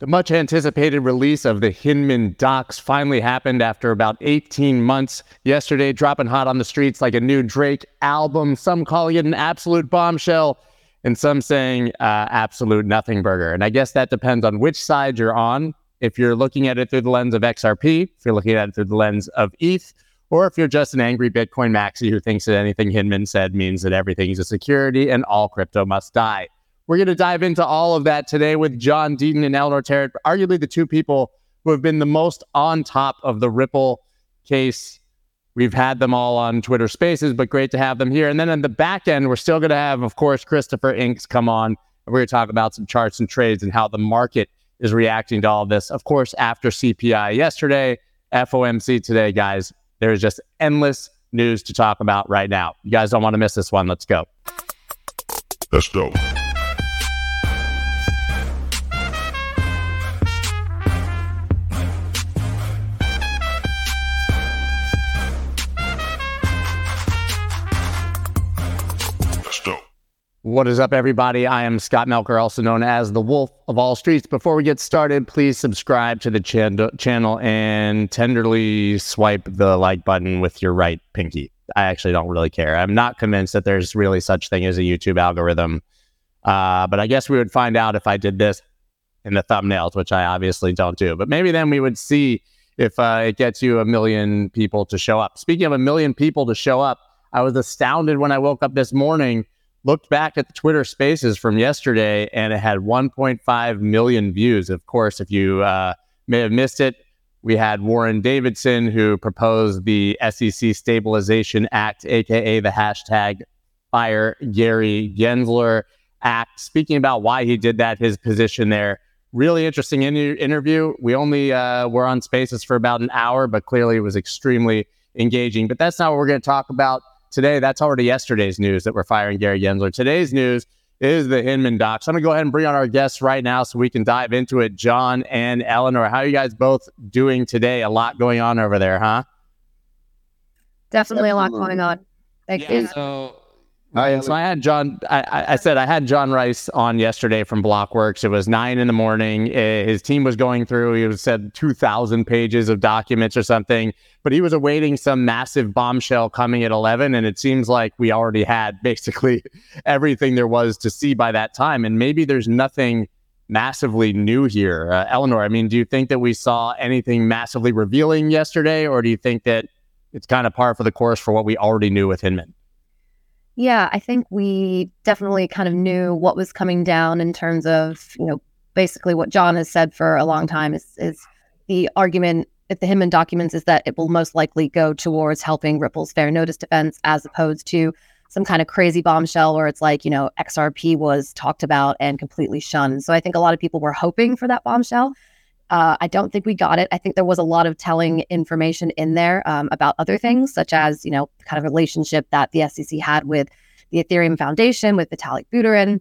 The much anticipated release of the Hinman docs finally happened after about 18 months. Yesterday, dropping hot on the streets like a new Drake album. Some calling it an absolute bombshell, and some saying uh, absolute nothing burger. And I guess that depends on which side you're on. If you're looking at it through the lens of XRP, if you're looking at it through the lens of ETH, or if you're just an angry Bitcoin maxi who thinks that anything Hinman said means that everything is a security and all crypto must die. We're going to dive into all of that today with John Deaton and Eleanor Terrett, arguably the two people who have been the most on top of the Ripple case. We've had them all on Twitter Spaces, but great to have them here. And then on the back end, we're still going to have, of course, Christopher Inks come on. And we're going to talk about some charts and trades and how the market is reacting to all of this. Of course, after CPI yesterday, FOMC today, guys, there's just endless news to talk about right now. You guys don't want to miss this one. Let's go. Let's go. What is up, everybody? I am Scott Melker, also known as the Wolf of All Streets. Before we get started, please subscribe to the ch- channel and tenderly swipe the like button with your right pinky. I actually don't really care. I'm not convinced that there's really such thing as a YouTube algorithm, uh, but I guess we would find out if I did this in the thumbnails, which I obviously don't do. But maybe then we would see if uh, it gets you a million people to show up. Speaking of a million people to show up, I was astounded when I woke up this morning looked back at the Twitter spaces from yesterday and it had 1.5 million views. Of course, if you uh, may have missed it, we had Warren Davidson who proposed the SEC Stabilization Act, aka the hashtag Fire Gary Gensler Act. Speaking about why he did that, his position there. Really interesting in- interview. We only uh, were on spaces for about an hour, but clearly it was extremely engaging. But that's not what we're going to talk about today, that's already yesterday's news that we're firing Gary Gensler. Today's news is the Hinman docs. I'm going to go ahead and bring on our guests right now so we can dive into it. John and Eleanor, how are you guys both doing today? A lot going on over there, huh? Definitely a lot going on. Thank yeah, you. So I, so I had John. I, I, said I had John Rice on yesterday from Blockworks. It was nine in the morning. Eh, his team was going through. He said two thousand pages of documents or something, but he was awaiting some massive bombshell coming at eleven. And it seems like we already had basically everything there was to see by that time. And maybe there's nothing massively new here, uh, Eleanor. I mean, do you think that we saw anything massively revealing yesterday, or do you think that it's kind of par for the course for what we already knew with Hinman? Yeah, I think we definitely kind of knew what was coming down in terms of, you know, basically what John has said for a long time is, is the argument at the Hinman documents is that it will most likely go towards helping Ripple's fair notice defense as opposed to some kind of crazy bombshell where it's like, you know, XRP was talked about and completely shunned. So I think a lot of people were hoping for that bombshell. Uh, I don't think we got it. I think there was a lot of telling information in there um, about other things, such as you know, kind of relationship that the SEC had with the Ethereum Foundation, with Vitalik Buterin,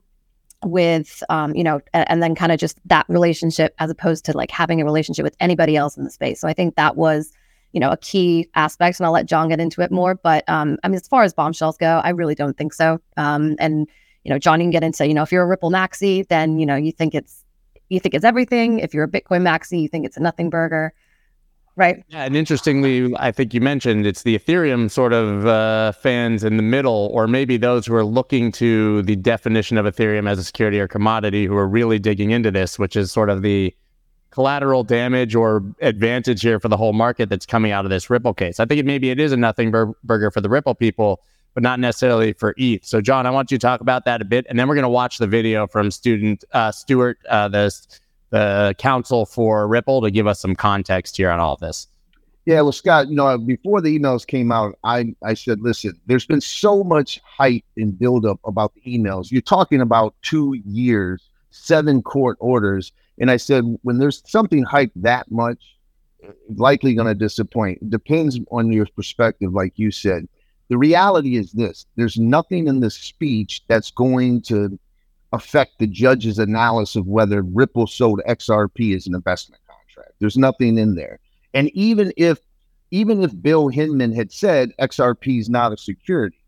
with um, you know, and, and then kind of just that relationship as opposed to like having a relationship with anybody else in the space. So I think that was you know a key aspect, and I'll let John get into it more. But um, I mean, as far as bombshells go, I really don't think so. Um, and you know, John, you can get into you know, if you're a Ripple maxi, then you know you think it's you think it's everything. If you're a Bitcoin maxi, you think it's a nothing burger. Right. Yeah, and interestingly, I think you mentioned it's the Ethereum sort of uh, fans in the middle, or maybe those who are looking to the definition of Ethereum as a security or commodity who are really digging into this, which is sort of the collateral damage or advantage here for the whole market that's coming out of this Ripple case. I think it, maybe it is a nothing bur- burger for the Ripple people, but not necessarily for ETH. So, John, I want you to talk about that a bit, and then we're going to watch the video from student uh, Stuart, uh, the the counsel for Ripple, to give us some context here on all of this. Yeah, well, Scott, you know, before the emails came out, I I said, listen, there's been so much hype and buildup about the emails. You're talking about two years, seven court orders, and I said, when there's something hyped that much, likely going to disappoint. Depends on your perspective, like you said the reality is this there's nothing in this speech that's going to affect the judge's analysis of whether Ripple sold XRP as an investment contract. There's nothing in there. And even if even if Bill Hinman had said XRP is not a security,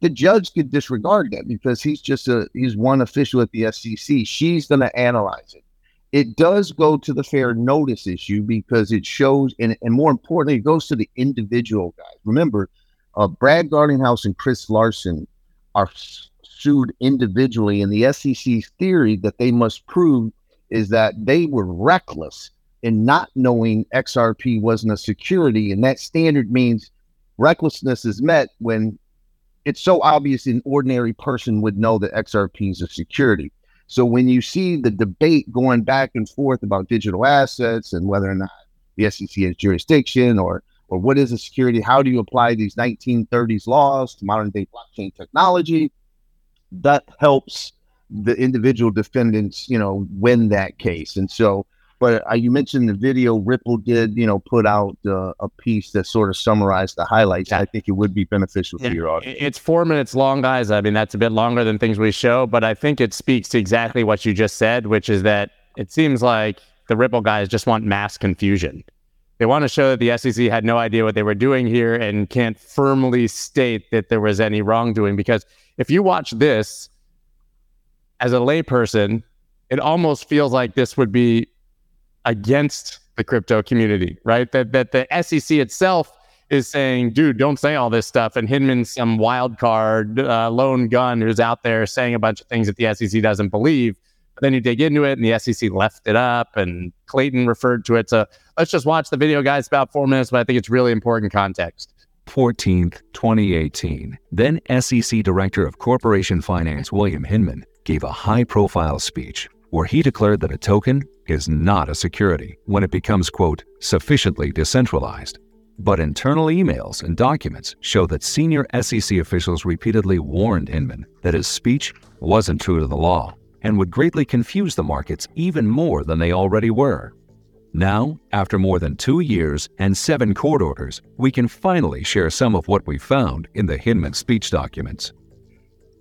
the judge could disregard that because he's just a he's one official at the SEC. She's going to analyze it. it does go to the fair notice issue because it shows, and, and more importantly, it goes to the individual guys. Remember, uh, Brad Garlinghouse and Chris Larsen are sued individually, and the SEC's theory that they must prove is that they were reckless in not knowing XRP wasn't a security, and that standard means recklessness is met when it's so obvious an ordinary person would know that XRP is a security. So when you see the debate going back and forth about digital assets and whether or not the SEC has jurisdiction or or what is a security, how do you apply these 1930s laws to modern day blockchain technology? That helps the individual defendants, you know, win that case. And so but uh, you mentioned the video Ripple did, you know, put out uh, a piece that sort of summarized the highlights. I think it would be beneficial yeah. for your audience. It's four minutes long, guys. I mean, that's a bit longer than things we show, but I think it speaks to exactly what you just said, which is that it seems like the Ripple guys just want mass confusion. They want to show that the SEC had no idea what they were doing here and can't firmly state that there was any wrongdoing. Because if you watch this as a layperson, it almost feels like this would be against the crypto community, right? That that the SEC itself is saying, dude, don't say all this stuff. And Hinman's some wild card uh, lone gun who's out there saying a bunch of things that the SEC doesn't believe. But then you dig into it, and the SEC left it up, and Clayton referred to it. So let's just watch the video, guys. About four minutes, but I think it's really important context. 14th, 2018. Then SEC Director of Corporation Finance William Hinman gave a high profile speech where he declared that a token is not a security when it becomes, quote, sufficiently decentralized. But internal emails and documents show that senior SEC officials repeatedly warned Hinman that his speech wasn't true to the law and would greatly confuse the markets even more than they already were. Now, after more than two years and seven court orders, we can finally share some of what we found in the Hinman speech documents.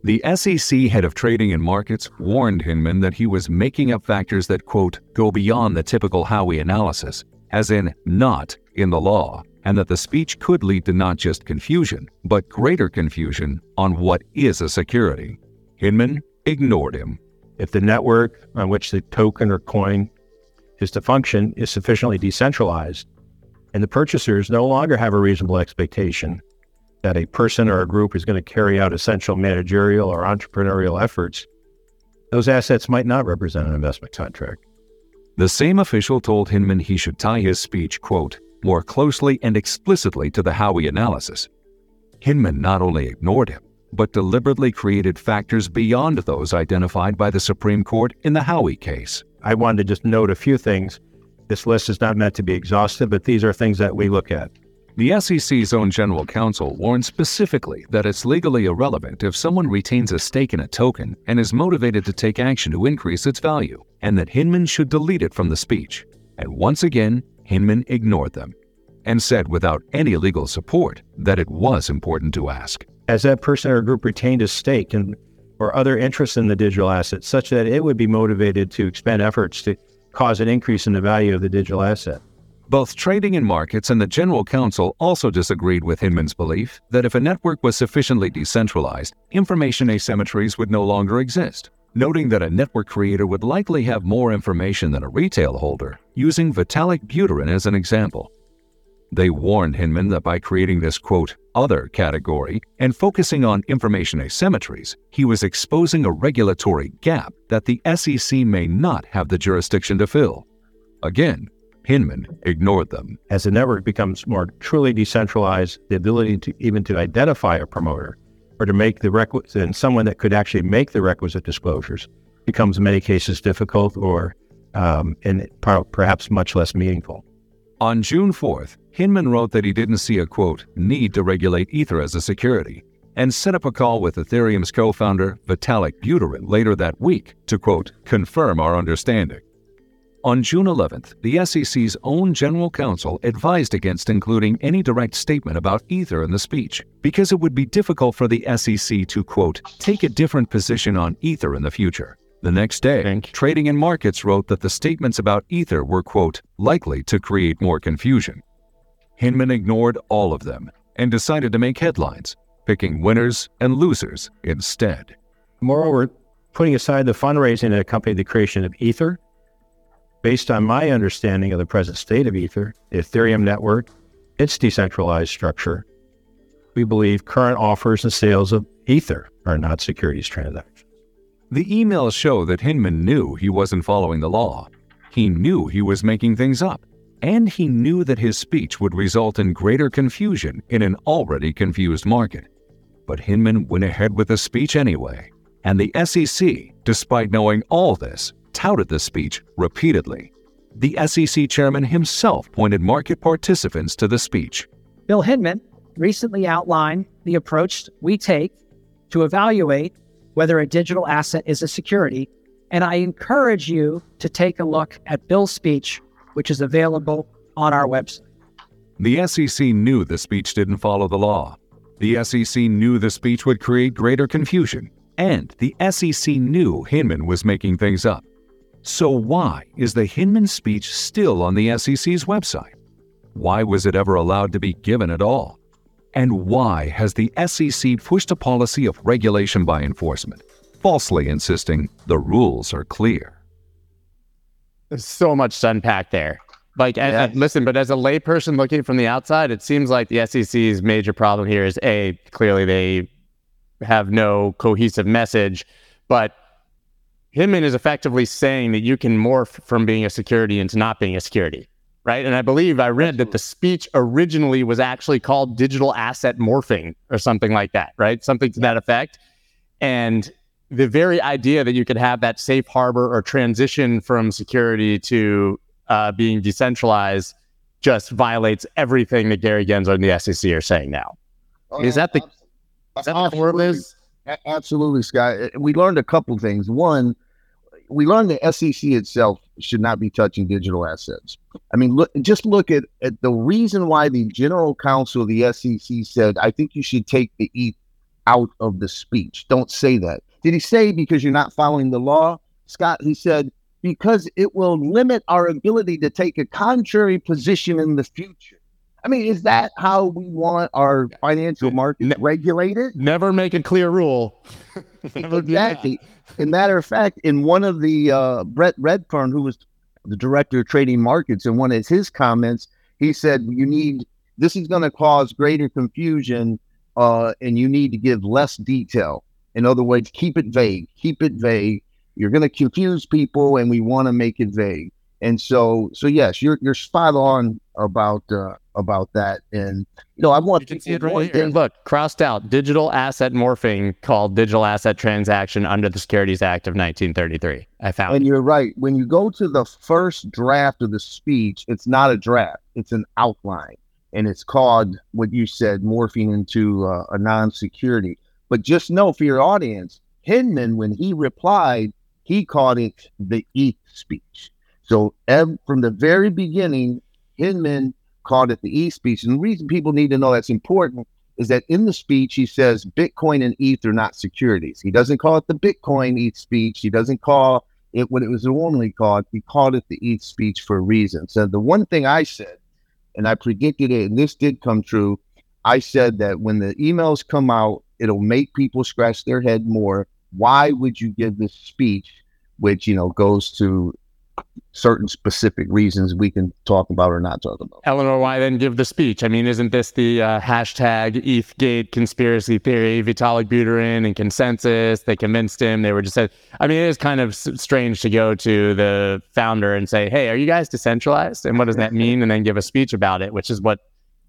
The SEC head of trading and markets warned Hinman that he was making up factors that, quote, go beyond the typical Howey analysis, as in not in the law, and that the speech could lead to not just confusion, but greater confusion on what is a security. Hinman ignored him. If the network on which the token or coin is to function is sufficiently decentralized, and the purchasers no longer have a reasonable expectation that a person or a group is going to carry out essential managerial or entrepreneurial efforts, those assets might not represent an investment contract. The same official told Hinman he should tie his speech, quote, more closely and explicitly to the Howey analysis. Hinman not only ignored him, but deliberately created factors beyond those identified by the Supreme Court in the Howey case. I wanted to just note a few things. This list is not meant to be exhaustive, but these are things that we look at. The SEC's own general counsel warned specifically that it's legally irrelevant if someone retains a stake in a token and is motivated to take action to increase its value, and that Hinman should delete it from the speech. And once again, Hinman ignored them and said without any legal support that it was important to ask. As that person or group retained a stake in, or other interest in the digital asset such that it would be motivated to expend efforts to cause an increase in the value of the digital asset. Both Trading and Markets and the General Counsel also disagreed with Hinman's belief that if a network was sufficiently decentralized, information asymmetries would no longer exist, noting that a network creator would likely have more information than a retail holder, using Vitalik Buterin as an example. They warned Hinman that by creating this quote, other category and focusing on information asymmetries, he was exposing a regulatory gap that the SEC may not have the jurisdiction to fill. Again, Hinman ignored them. As the network becomes more truly decentralized, the ability to even to identify a promoter or to make the requisite and someone that could actually make the requisite disclosures becomes in many cases difficult or um, and perhaps much less meaningful. On June 4th, Hinman wrote that he didn't see a quote need to regulate Ether as a security and set up a call with Ethereum's co-founder Vitalik Buterin later that week to quote confirm our understanding. On June 11th, the SEC's own general counsel advised against including any direct statement about Ether in the speech because it would be difficult for the SEC to, quote, take a different position on Ether in the future. The next day, Trading and Markets wrote that the statements about Ether were, quote, likely to create more confusion. Hinman ignored all of them and decided to make headlines, picking winners and losers instead. Moreover, putting aside the fundraising that accompanied the creation of Ether, Based on my understanding of the present state of Ether, the Ethereum network, its decentralized structure, we believe current offers and sales of Ether are not securities transactions. The emails show that Hinman knew he wasn't following the law. He knew he was making things up. And he knew that his speech would result in greater confusion in an already confused market. But Hinman went ahead with the speech anyway. And the SEC, despite knowing all this, touted the speech repeatedly. The SEC chairman himself pointed market participants to the speech. Bill Hinman recently outlined the approach we take to evaluate whether a digital asset is a security. And I encourage you to take a look at Bill's speech, which is available on our website. The SEC knew the speech didn't follow the law. The SEC knew the speech would create greater confusion. And the SEC knew Hinman was making things up. So, why is the Hinman speech still on the SEC's website? Why was it ever allowed to be given at all? And why has the SEC pushed a policy of regulation by enforcement, falsely insisting the rules are clear? There's so much to unpack there. Like, and- and listen, but as a layperson looking from the outside, it seems like the SEC's major problem here is a clearly they have no cohesive message, but Hinman is effectively saying that you can morph from being a security into not being a security, right? And I believe I read that the speech originally was actually called digital asset morphing or something like that, right? Something to that effect. And the very idea that you could have that safe harbor or transition from security to uh, being decentralized just violates everything that Gary Gensler and the SEC are saying now. Is that the- Is that what the word Absolutely. is? Absolutely, Scott. Uh, We learned a couple things. One, we learned the SEC itself should not be touching digital assets. I mean, look, just look at, at the reason why the general counsel of the SEC said, I think you should take the ETH out of the speech. Don't say that. Did he say because you're not following the law? Scott, he said, because it will limit our ability to take a contrary position in the future. I mean, is that how we want our financial market Ne- regulated? Never make a clear rule. Never do that. Exactly. Matter of fact, in one of the uh, Brett Redfearn, who was the director of trading markets, in one of his comments, he said, "You need this is going to cause greater confusion, uh, and you need to give less detail. In other words, keep it vague. Keep it vague. You're going to confuse people, and we want to make it vague." And so, so yes, you're you're spot on about uh, about that. And you know, I want You can see it right here. thing- Look, crossed out digital asset morphing called digital asset transaction under the Securities Act of 1933. I found it. And it. you're right. When you go to the first draft of the speech, it's not a draft, it's an outline. And it's called what you said, morphing into uh, a non security. But just know for your audience, Hinman, when he replied, he called it the ETH speech. So ev- from the very beginning, Hinman called it the ETH speech. And the reason people need to know that's important is that in the speech, he says Bitcoin and ETH are not securities. He doesn't call it the Bitcoin ETH speech. He doesn't call it what it was normally called. He called it the ETH speech for a reason. So the one thing I said, and I predicted it, and this did come true. I said that when the emails come out, it'll make people scratch their head more. Why would you give this speech, which you know goes to certain specific reasons we can talk about or not talk about? Eleanor, why then give the speech? I mean, isn't this the uh, hashtag ETHGate conspiracy theory? Vitalik Buterin and ConsenSys. They convinced him. They were just said. I mean, it is kind of strange to go to the founder and say, "Hey, are you guys decentralized? And what does that mean?" And then give a speech about it, which is what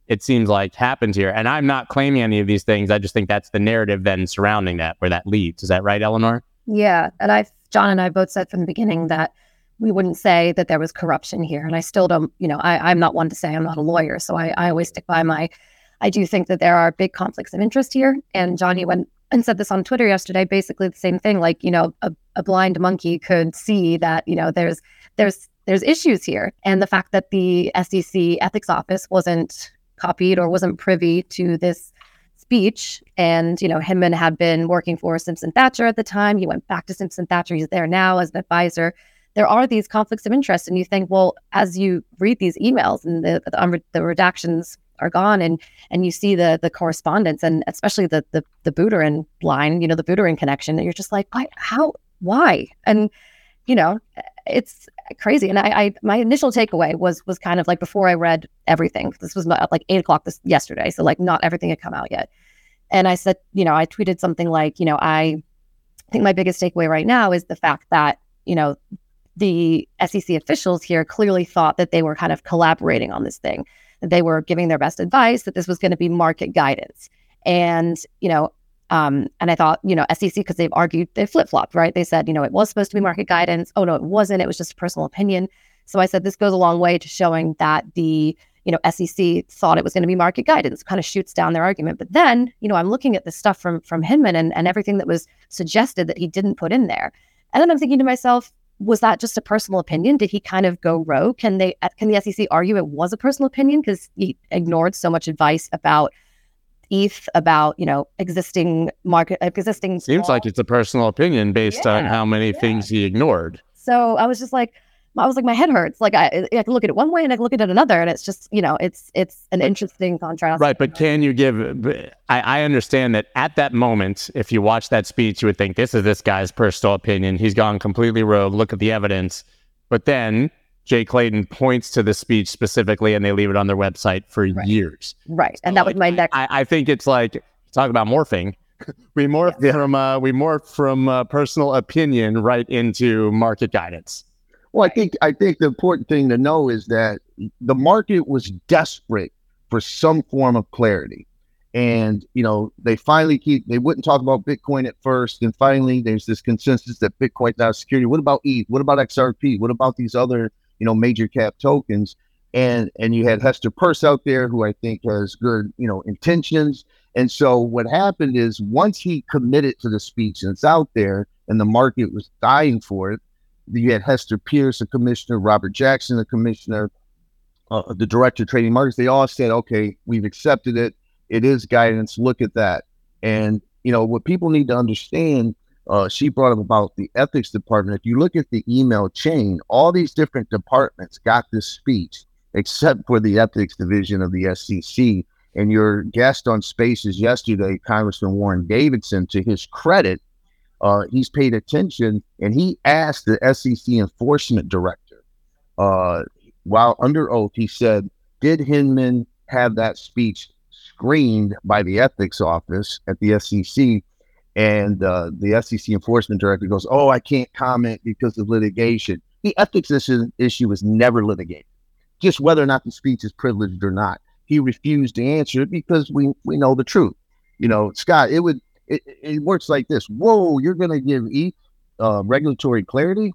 it seems like happened here. And I'm not claiming any of these things. I just think that's the narrative then surrounding that, where that leads. Is that right, Eleanor? Yeah, and I, John and I both said from the beginning that we wouldn't say that there was corruption here, and I still don't. You know, I, I'm not one to say I'm not a lawyer, so I, I always stick by my. I do think that there are big conflicts of interest here, and Johnny went and said this on Twitter yesterday. Basically, the same thing. Like, you know, a, a blind monkey could see that you know there's there's there's issues here, and the fact that the SEC ethics office wasn't copied or wasn't privy to this speech. And, you know, Hinman had been working for Simpson Thacher at the time. He went back to Simpson Thacher. He's there now as an advisor. There are these conflicts of interest. And you think, well, as you read these emails and the, the, unre- the redactions are gone and and you see the the correspondence and especially the the the Buterin line, you know, the Buterin connection, you're just like, why how why? And you know, it's crazy. And I, I, my initial takeaway was was kind of like before I read everything. This was like eight o'clock this yesterday, so like not everything had come out yet. And I said, you know, I tweeted something like, you know, I think my biggest takeaway right now is the fact that you know the SEC officials here clearly thought that they were kind of collaborating on this thing, that they were giving their best advice, that this was going to be market guidance. And, you know, um, and I thought, you know, SEC, because they've argued, they flip flopped, right? They said, you know, it was supposed to be market guidance. Oh, no, it wasn't. It was just a personal opinion. So I said, this goes a long way to showing that the, you know, SEC thought it was going to be market guidance, kind of shoots down their argument. But then, you know, I'm looking at the stuff from from Hinman and, and everything that was suggested that he didn't put in there. And then I'm thinking to myself, was that just a personal opinion? Did he kind of go rogue? Can they can the SEC argue it was a personal opinion because he ignored so much advice about ETH about you know existing market existing. Seems like it's a personal opinion based yeah, on how many yeah. things he ignored. So I was just like, I was like, my head hurts. Like I, I can look at it one way and I can look at it another, and it's just you know, it's it's an interesting contrast. Right, but can you give? I, I understand that at that moment, if you watch that speech, you would think this is this guy's personal opinion. He's gone completely rogue. Look at the evidence. But then Jay Clayton points to the speech specifically, and they leave it on their website for right. years. Right, and that was my next. I, I think it's like talk about morphing. we morph yes. from uh, we morph from uh, personal opinion right into market guidance. Well, I think I think the important thing to know is that the market was desperate for some form of clarity. And you know, they finally keep they wouldn't talk about Bitcoin at first, and finally there's this consensus that Bitcoin's not security. What about ETH? What about XRP? What about these other you know, major cap tokens. And and you had Hester Peirce out there who I think has good, you know, intentions. And so what happened is once he committed to the speech and it's out there and the market was dying for it, you had Hester Peirce, a commissioner, Robert Jackson, a commissioner, uh, the director of trading markets. They all said, okay, we've accepted it. It is guidance. Look at that. And, you know, what people need to understand uh, she brought up about the ethics department. If you look at the email chain, all these different departments got this speech, except for the ethics division of the SEC. And your guest on Spaces yesterday, Congressman Warren Davidson, to his credit, uh, he's paid attention and he asked the SEC enforcement director, uh, while under oath, he said, Did Hinman have that speech screened by the ethics office at the SEC? And uh, the SEC enforcement director goes, "Oh, I can't comment because of litigation." The ethics issue, issue was never litigated, just whether or not the speech is privileged or not. He refused to answer it because we we know the truth. You know, Scott, it would it, it works like this. Whoa, you're going to give ETH uh, regulatory clarity?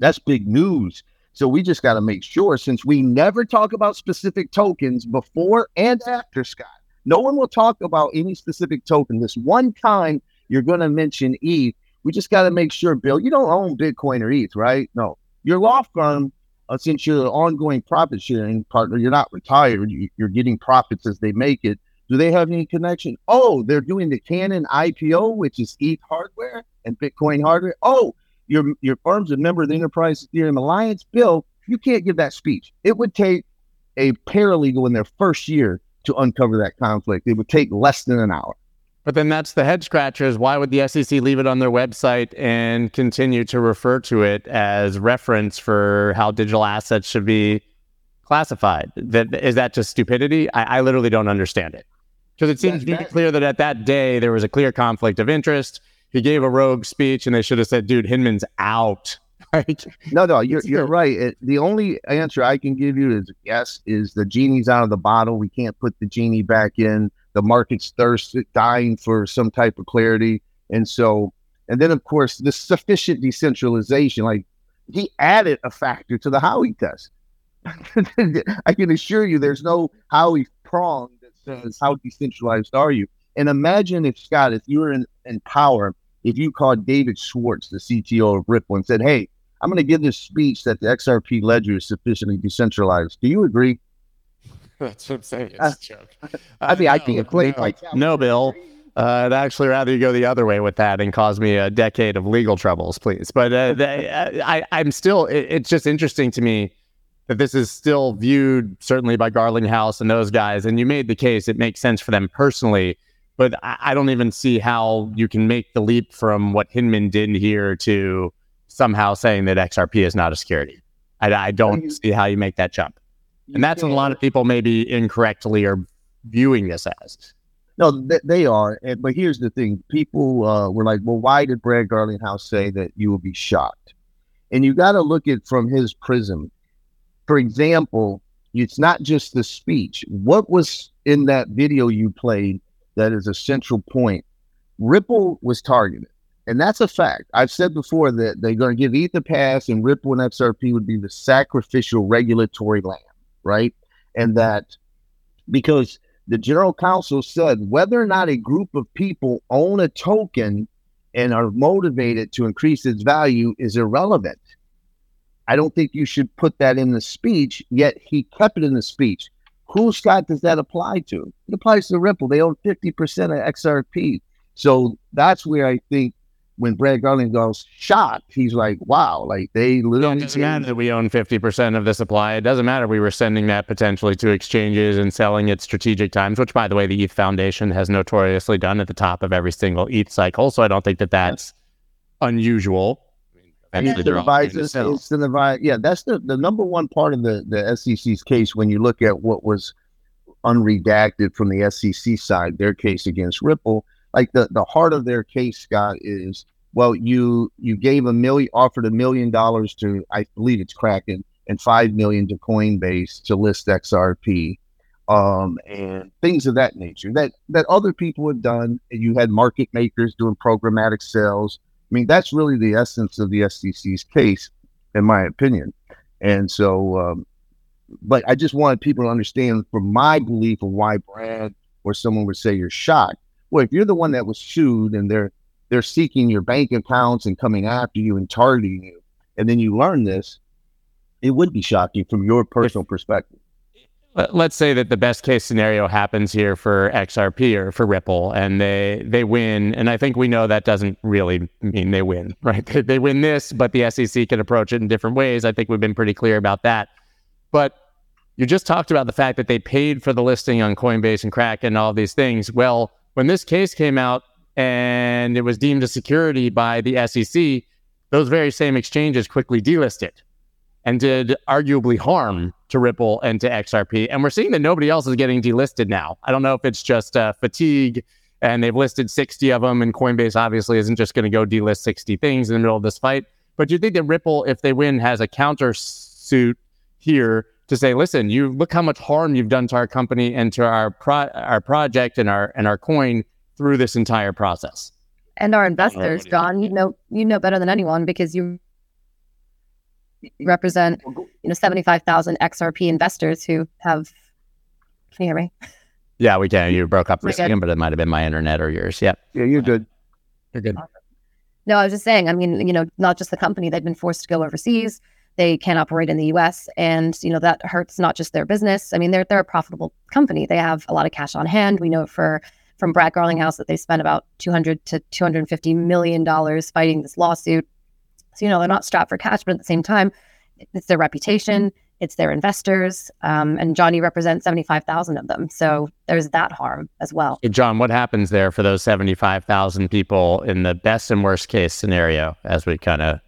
That's big news. So we just got to make sure, since we never talk about specific tokens before and after, Scott, no one will talk about any specific token. This one time you're going to mention ETH. We just got to make sure, Bill, you don't own Bitcoin or ETH, right? No. Your law firm, uh, since you're an ongoing profit sharing partner, you're not retired, you, you're getting profits as they make it. Do they have any connection? Oh, they're doing the Canaan IPO, which is ETH hardware and Bitcoin hardware. Oh, your your firm's a member of the Enterprise Ethereum Alliance. Bill, you can't give that speech. It would take a paralegal in their first year to uncover that conflict. It would take less than an hour. But then that's the head scratchers. Why would the SEC leave it on their website and continue to refer to it as reference for how digital assets should be classified? That is that just stupidity? I, I literally don't understand it. Because it seems very clear that at that day there was a clear conflict of interest. He gave a rogue speech, and they should have said, "Dude, Hinman's out." Right? No, no, you're you're right. It, the only answer I can give you is yes. Is the genie's out of the bottle? We can't put the genie back in the market's thirst, dying for some type of clarity. And so, and then of course, the sufficient decentralization, like he added a factor to the Howey test. I can assure you there's no Howey prong that says how decentralized are you? And imagine if Scott, if you were in, in power, if you called David Schwartz, the CTO of Ripple, and said, Hey, I'm going to give this speech that the XRP ledger is sufficiently decentralized. Do you agree? That's what I'm saying. It's uh, a joke. I mean, I think it a no, like no, Bill. Uh, I'd actually rather you go the other way with that and cause me a decade of legal troubles, please. But uh, they, uh, I, I'm still. It, it's just interesting to me that this is still viewed certainly by Garlinghouse and those guys. And you made the case; it makes sense for them personally. But I, I don't even see how you can make the leap from what Hinman did here to somehow saying that XRP is not a security. I, I don't see how you make that jump. And that's a lot of people maybe incorrectly are viewing this as. No, th- they are. And, but here's the thing: people uh, were like, "Well, why did Brad Garlinghouse say that you will be shocked?" And you got to look at from his prism. For example, it's not just the speech. What was in that video you played that is a central point? Ripple was targeted, and that's a fact. I've said before that they're going to give ETH a pass, and Ripple and XRP would be the sacrificial regulatory lamb, right? And mm-hmm. that because the general counsel said whether or not a group of people own a token and are motivated to increase its value is irrelevant. I don't think you should put that in the speech, yet he kept it in the speech. Who, Scott, does that apply to? It applies to Ripple. They own 50% of XRP. So that's where I think when Brad Garlinghouse shocked, he's like, wow, like they It literally. doesn't matter that we own 50% of the supply. It doesn't matter we were sending that potentially to exchanges and selling at strategic times, which, by the way, the ETH Foundation has notoriously done at the top of every single ETH cycle. So I don't think that that's unusual. Eventually, they're all going to Incentivizes, incentivize. Yeah, that's the, the number one part of the, the SEC's case when you look at what was unredacted from the SEC side, their case against Ripple. Like the, the heart of their case, Scott, is well, you you gave a million, offered a million dollars to, I believe it's Kraken, and five million to Coinbase to list XRP, um, and things of that nature that that other people have done. And you had market makers doing programmatic sales. I mean, that's really the essence of the SEC's case, in my opinion. And so, um, but I just wanted people to understand from my belief of why Brad or someone would say you're shocked. Well, if you're the one that was sued and they're they're seeking your bank accounts and coming after you and targeting you, and then you learn this, it would be shocking from your personal perspective. Let- Let's say that the best case scenario happens here for XRP or for Ripple, and they they win. And I think we know that doesn't really mean they win, right? They, they win this, but the SEC can approach it in different ways. I think we've been pretty clear about that. But you just talked about the fact that they paid for the listing on Coinbase and Kraken and all these things. Well, when this case came out and it was deemed a security by the SEC, those very same exchanges quickly delisted and did arguably harm to Ripple and to XRP. And we're seeing that nobody else is getting delisted now. I don't know if it's just uh, fatigue and they've listed 60 of them, and Coinbase obviously isn't just going to go delist 60 things in the middle of this fight. But do you think that Ripple, if they win, has a counter suit here to say, listen, you look how much harm you've done to our company and to our pro- our project and our and our coin through this entire process? and our investors, do you John, you know you know better than anyone because you represent you know 75,000 XRP investors who have Can you hear me? Yeah, we can. You broke up for a second, but it might have been my internet or yours. Yep, Yeah, you're good. you're good. No, I was just saying, I mean, you know, not just the company, they've been forced to go overseas. They can't operate in the US. And, you know, that hurts not just their business. I mean, they're they're a profitable company. They have a lot of cash on hand. We know for from Brad Garlinghouse that they spent about 200 to 250 million dollars fighting this lawsuit. So, you know, they're not strapped for cash, but at the same time, it's their reputation, it's their investors. Um, and Johnny represents 75,000 of them. So there's that harm as well. Hey, John, what happens there for those 75,000 people in the best and worst case scenario as we kind of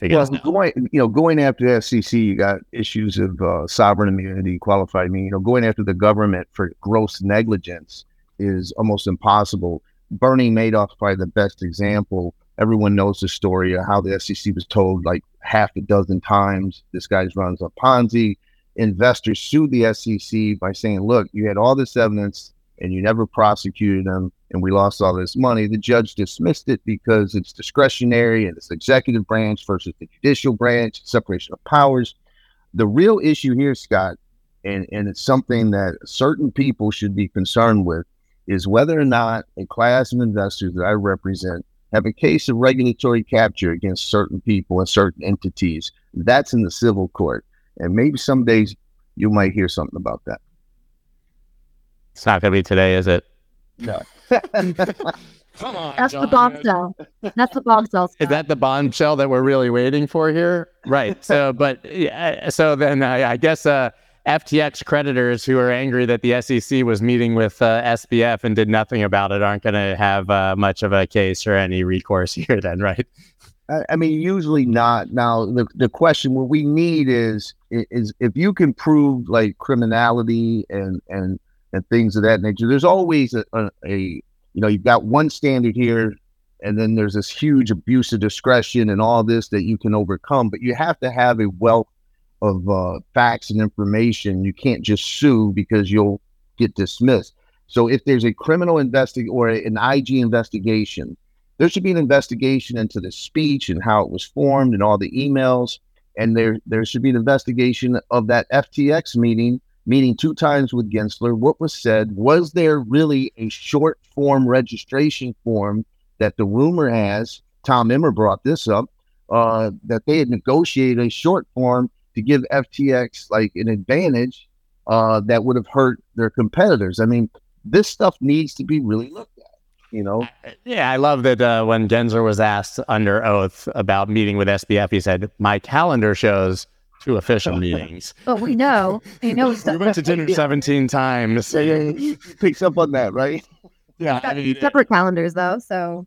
Well, out? going you know going after the SEC, you got issues of uh, sovereign immunity, qualified immunity. You know, going after the government for gross negligence is almost impossible. Bernie Madoff is probably the best example. Everyone knows the story of how the SEC was told like half a dozen times this guy runs a Ponzi. Investors sued the SEC by saying, "Look, you had all this evidence and you never prosecuted him, and we lost all this money." The judge dismissed it because it's discretionary and it's executive branch versus the judicial branch, separation of powers. The real issue here, Scott, and, and it's something that certain people should be concerned with, is whether or not a class of investors that I represent have a case of regulatory capture against certain people and certain entities. That's in the civil court. And maybe some days you might hear something about that. It's not going to be today, is it? No. Come on, That's the bombshell. That's the bombshell. Is that the bombshell that we're really waiting for here? Right. So, but yeah, so then I, I guess uh, FTX creditors who are angry that the SEC was meeting with uh, SBF and did nothing about it aren't going to have uh, much of a case or any recourse here, then, right? I, I mean, usually not. Now, the, the question what we need is is if you can prove like criminality and and and things of that nature. There's always a, a, a you know you've got one standard here, and then there's this huge abuse of discretion and all this that you can overcome. But you have to have a wealth of uh, facts and information. You can't just sue because you'll get dismissed. So if there's a criminal investigation or an IG investigation there should be an investigation into the speech and how it was formed and all the emails. And there, there should be an investigation of that FTX meeting, meeting two times with Gensler. What was said? Was there really a short form registration form that the rumor has? Tom Emmer brought this up uh, that they had negotiated a short form to give FTX like an advantage uh, that would have hurt their competitors. I mean, this stuff needs to be really looked at. you know? Yeah, I love that uh, when Gensler was asked under oath about meeting with SBF, he said, My calendar shows two official meetings. But we know, he knows we went to dinner 17 times. Yeah, yeah, he picks up on that, right? Yeah. I mean, separate calendars, though. So,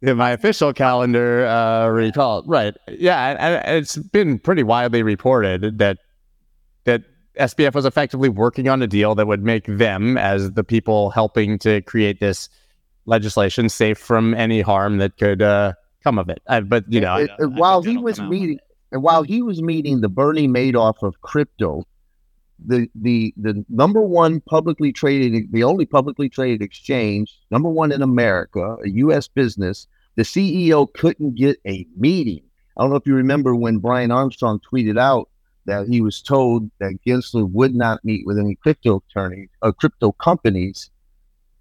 yeah, my official calendar uh, recalled. Right. Yeah. And it's been pretty widely reported that that SBF was effectively working on a deal that would make them, as the people helping to create this legislation safe from any harm that could uh, come of it. but you know, it, I, while he was meeting, and while he was meeting the Bernie Madoff of crypto, the the the number one publicly traded, the only publicly traded exchange, number one in America, a U.S. business, the CEO couldn't get a meeting. I don't know if you remember when Brian Armstrong tweeted out that he was told that Gensler would not meet with any crypto attorneys or uh, crypto companies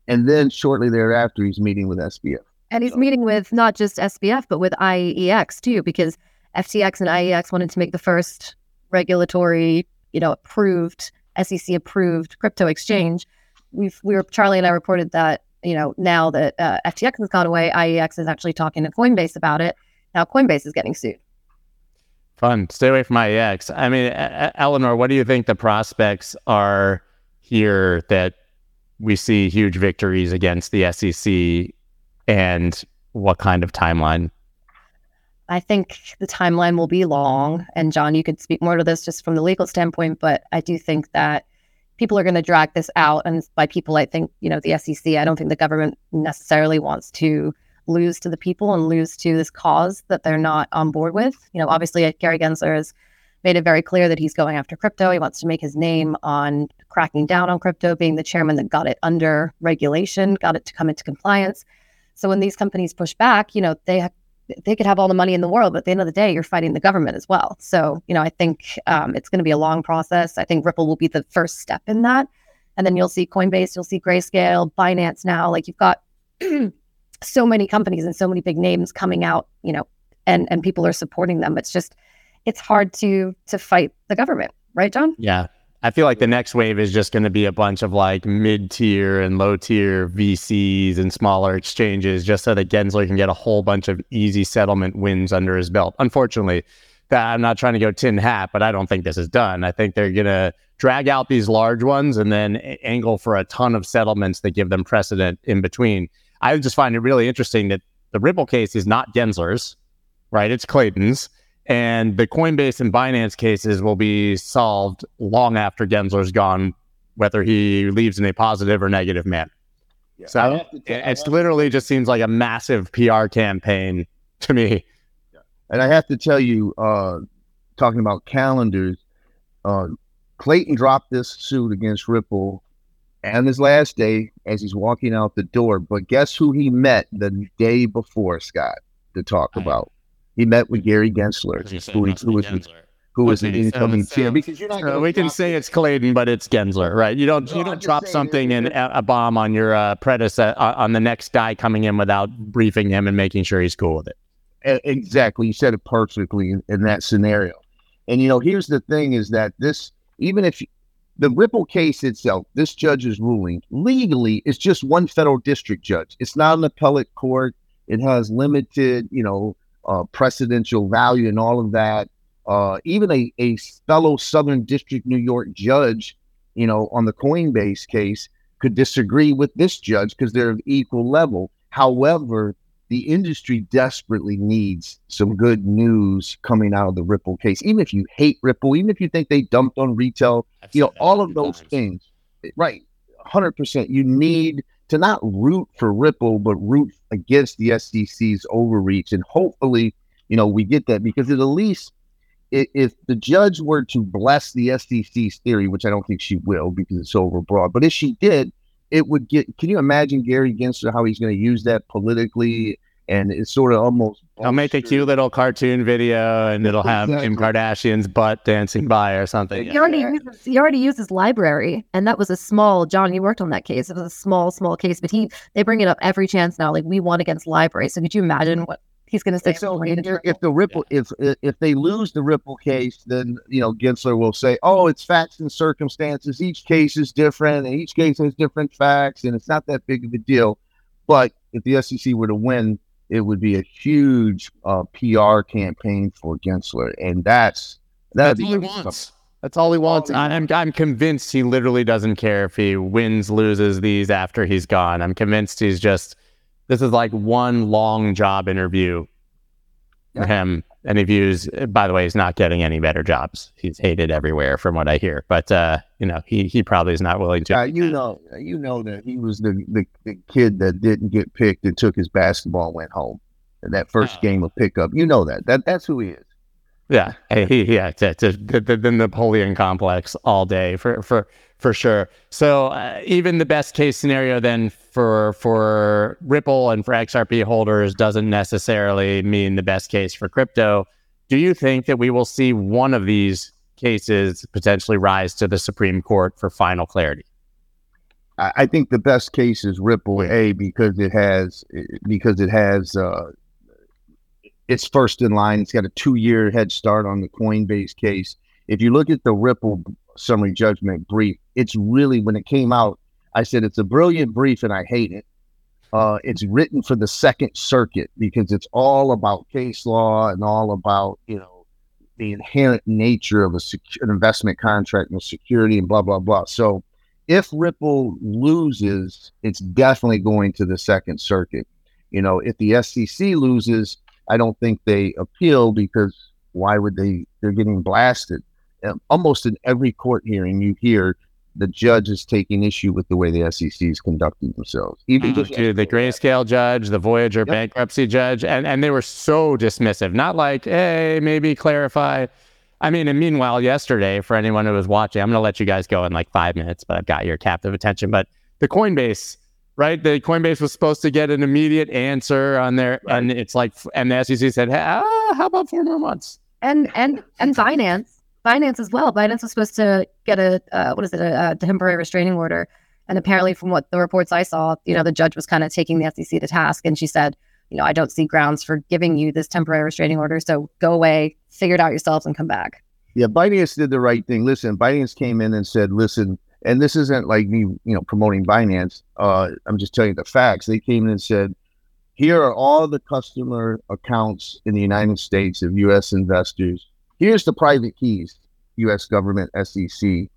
and then shortly thereafter, he's meeting with SBF. And he's so. meeting with not just SBF, but with IEX too, because FTX and IEX wanted to make the first regulatory, you know, approved, SEC approved crypto exchange. We've, we were, Charlie and I reported that, you know, now that uh, FTX has gone away, IEX is actually talking to Coinbase about it. Now Coinbase is getting sued. Fun. Stay away from IEX. I mean, Eleanor, what do you think the prospects are here that we see huge victories against the SEC and what kind of timeline? I think the timeline will be long. And John, you could speak more to this just from the legal standpoint, but I do think that people are going to drag this out. And by people, I think, you know, the SEC, I don't think the government necessarily wants to lose to the people and lose to this cause that they're not on board with. You know, obviously, uh, Gary Gensler has made it very clear that he's going after crypto. He wants to make his name on cracking down on crypto, being the chairman that got it under regulation, got it to come into compliance. So when these companies push back, you know, they they could have all the money in the world, but at the end of the day, you're fighting the government as well. So, you know, I think um, it's going to be a long process. I think Ripple will be the first step in that. And then you'll see Coinbase, you'll see Grayscale, Binance now. Like you've got so many companies and so many big names coming out, you know, and and people are supporting them. It's just it's hard to to fight the government, right, John? Yeah. I feel like the next wave is just going to be a bunch of like mid tier and low tier VCs and smaller exchanges just so that Gensler can get a whole bunch of easy settlement wins under his belt. Unfortunately, I'm not trying to go tin hat, but I don't think this is done. I think they're going to drag out these large ones and then angle for a ton of settlements that give them precedent in between. I just find it really interesting that the Ripple case is not Gensler's, right? It's Clayton's. And the Coinbase and Binance cases will be solved long after Gensler's gone, whether he leaves in a positive or negative manner. Yeah, so it's literally just seems like a massive PR campaign to me. And I have to tell you, uh, talking about calendars, uh, Clayton dropped this suit against Ripple and his last day as he's walking out the door. But guess who he met the day before, Scott, to talk about? He met with Gary Gensler, who, who was Gensler. who was okay, an incoming so, chair. Because you're not. Uh, we can say it's Clayton, but it's Gensler, right? You don't no, you don't drop something and a bomb on your uh, predecessor uh, on the next guy coming in without briefing him and making sure he's cool with it. Exactly, you said it perfectly in, in that scenario. And you know, here's the thing: is that this even if you, the Ripple case itself, this judge's ruling legally is just one federal district judge. It's not an appellate court. It has limited, you know, uh, precedential value and all of that. Uh, even a, a fellow Southern District New York judge, you know, on the Coinbase case could disagree with this judge because they're of equal level. However, the industry desperately needs some good news coming out of the Ripple case. Even if you hate Ripple, even if you think they dumped on retail, I've you know, all of those times. things, right? 100%. You need to not root for Ripple, but root against the SEC's overreach. And hopefully, you know, we get that because at least if the judge were to bless the SEC's theory, which I don't think she will because it's so overbroad, but if she did, it would get. Can you imagine Gary Gensler how he's going to use that politically? And it's sort of almost. I'll make a cute little cartoon video and it'll have Kim Kardashian's butt dancing by or something. He already uses he already uses LBRY, and that was a small. John, you worked on that case. It was a small, small case, but he they bring it up every chance now. Like we won against LBRY. So could you imagine what he's going to say? And so when if, he gets if the Ripple, if if they lose the Ripple case, then you know Gensler will say, "Oh, it's facts and circumstances. Each case is different, and each case has different facts, and it's not that big of a deal." But if the SEC were to win, it would be a huge uh, PR campaign for Gensler, and that's That's all he wants. That's all he wants. I'm, I'm convinced he literally doesn't care if he wins, loses these after he's gone. I'm convinced he's just, this is like one long job interview for him. And he views, by the way, he's not getting any better jobs. He's hated everywhere from what I hear. But, uh, you know, he, he probably is not willing to. Uh, you know, you know that he was the, the, the kid that didn't get picked and took his basketball and went home. In that first Oh. game of pickup, you know that. That that's who he is. Yeah, hey, he, yeah, it's, it's, it's the, the, the Napoleon complex all day for for for sure. So uh, even the best case scenario then for for Ripple and for XRP holders doesn't necessarily mean the best case for crypto. Do you think that we will see one of these cases potentially rise to the Supreme Court for final clarity? I, I think the best case is Ripple A because it has because it has uh, it's first in line. It's got a two year head start on the Coinbase case. If you look at the Ripple summary judgment brief, it's really when it came out. I said it's a brilliant brief and I hate it. Uh, it's written for the Second Circuit because it's all about case law and all about you know the inherent nature of a sec- an investment contract and security and blah blah blah. So if Ripple loses, it's definitely going to the Second Circuit. You know, if the SEC loses, I don't think they appeal because why would they? They're getting blasted. Um, almost in every court hearing, you hear the judge is taking issue with the way the SEC is conducting themselves. Even just Dude, the grayscale judge, the Voyager bankruptcy judge, and, and they were so dismissive. Not like, hey, maybe clarify. I mean, and meanwhile, yesterday, for anyone who was watching, I'm going to let you guys go in like five minutes, but I've got your captive attention. But the Coinbase, right? The Coinbase was supposed to get an immediate answer on their, and it's like, and the SEC said, hey, ah, how about four more months? and and and Binance Binance as well Binance was supposed to get a uh, what is it a, a temporary restraining order and apparently from what the reports i saw you know the judge was kind of taking the sec to task and she said you know i don't see grounds for giving you this temporary restraining order so go away figure it out yourselves and come back Yeah, Binance did the right thing. Listen, Binance came in and said, "Listen," and this isn't like me, you know, promoting Binance. Uh, I'm just telling you the facts. They came in and said, "Here are all the customer accounts in the United States of U.S. investors. Here's the private keys, U.S. government, SEC.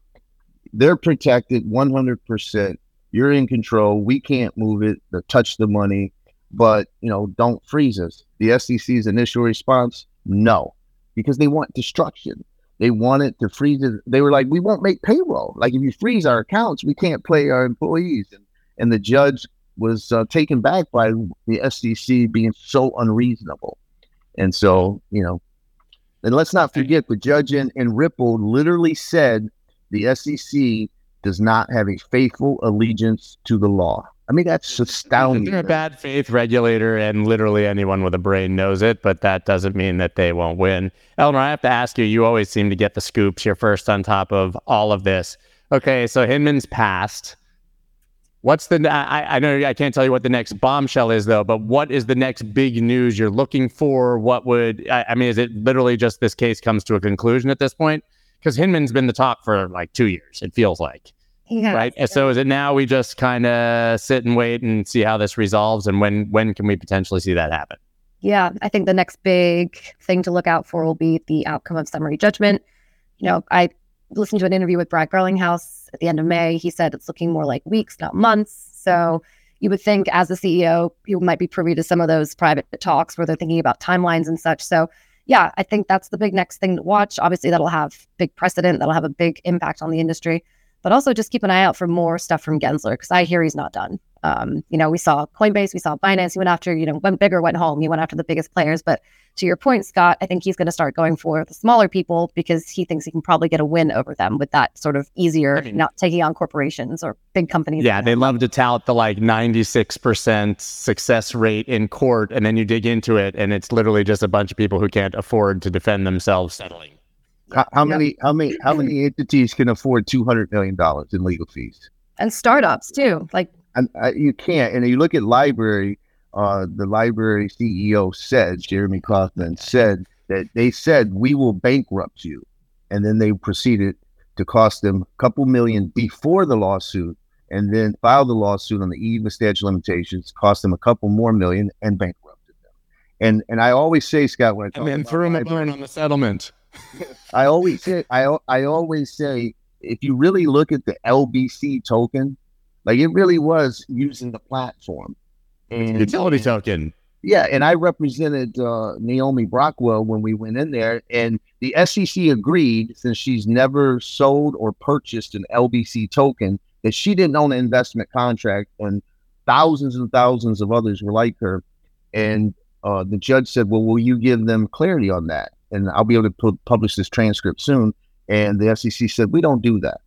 They're protected 100%. You're in control. We can't move it. To touch the money, but you know, don't freeze us." The SEC's initial response, "No." Because they want destruction. They wanted to freeze it. They were like, we won't make payroll. Like if you freeze our accounts, we can't pay our employees. And, and the judge was uh, taken back by the SEC being so unreasonable. And so, you know, and let's not forget the judge in, Ripple literally said the SEC does not have a faithful allegiance to the law. I mean, that's astounding. They're a bad faith regulator, and literally anyone with a brain knows it, but that doesn't mean that they won't win. Eleanor, I have to ask you, you always seem to get the scoops. You're first on top of all of this. Okay, so Hinman's passed. What's the, I, I know I can't tell you what the next bombshell is, though, but what is the next big news you're looking for? What would, I, I mean, is it literally just this case comes to a conclusion at this point? Because Hinman's been the talk for like two years, it feels like yeah right? So is it now we just kind of sit and wait and see how this resolves, and when when can we potentially see that happen? Yeah, I think the next big thing to look out for will be the outcome of summary judgment. You know, I listened to an interview with Brad Garlinghouse at the end of May. He said it's looking more like weeks, not months. So, you would think as a CEO, you might be privy to some of those private talks where they're thinking about timelines and such. So, yeah, I think that's the big next thing to watch. Obviously, that'll have big precedent, that'll have a big impact on the industry, but also just keep an eye out for more stuff from Gensler because I hear he's not done. Um, you know, we saw Coinbase, we saw Binance. He went after, you know, went bigger, went home. He went after the biggest players. But to your point, Scott, I think he's going to start going for the smaller people because he thinks he can probably get a win over them with that sort of easier, I mean- not taking on corporations or big companies. Yeah, they love to tout the like 96% success rate in court. And then you dig into it, and it's literally just a bunch of people who can't afford to defend themselves settling. How, how many? How many? How many entities can afford two hundred million dollars in legal fees? and startups too. Like, And uh, you can't. And you look at LBRY. Uh, the LBRY CEO said, Jeremy Kauffman said that they said we will bankrupt you, and then they proceeded to cost them a couple million before the lawsuit, and then filed the lawsuit on the eve of statute of limitations, cost them a couple more million, and bankrupted them. And and I always say, Scott, when I talk And then about threw him a library- on the settlement. I always say I I always say if you really look at the LBC token, like it really was using the platform. And Utility token. yeah, and I represented uh, Naomi Brockwell when we went in there, and the SEC agreed since she's never sold or purchased an LBC token that she didn't own an investment contract, and thousands and thousands of others were like her. And uh, the judge said, "Well, will you give them clarity on that?" And I'll be able to pu- publish this transcript soon. And the SEC said, "We don't do that."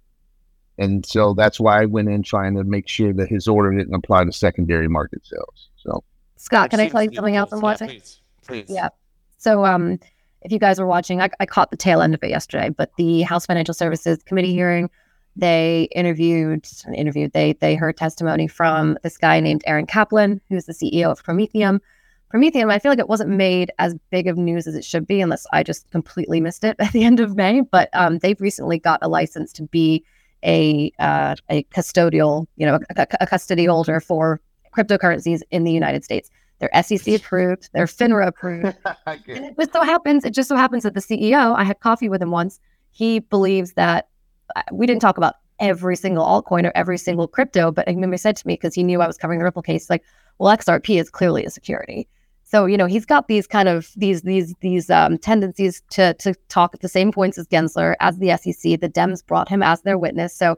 And so that's why I went in trying to make sure that his order didn't apply to secondary market sales. So. Scott, can I tell you something else I'm watching? Please. Please. Yeah. So, um, if you guys were watching, I, I caught the tail end of it yesterday, but the House Financial Services Committee hearing, they interviewed, interviewed, they they heard testimony from this guy named Aaron Kaplan, who's the CEO of Prometheum. Prometheum, I feel like it wasn't made as big of news as it should be, unless I just completely missed it at the end of May. But um, they've recently got a license to be a uh, a custodial, you know, a, a custody holder for cryptocurrencies in the United States. They're SEC approved, they're FINRA approved. And it just so happens, it just so happens that the CEO, I had coffee with him once. He believes that uh, we didn't talk about every single altcoin or every single crypto, but he said to me because he knew I was covering the Ripple case, like, well, XRP is clearly a security. So you know he's got these kind of these these these um, tendencies to to talk at the same points as Gensler, as the SEC. The Dems brought him as their witness, so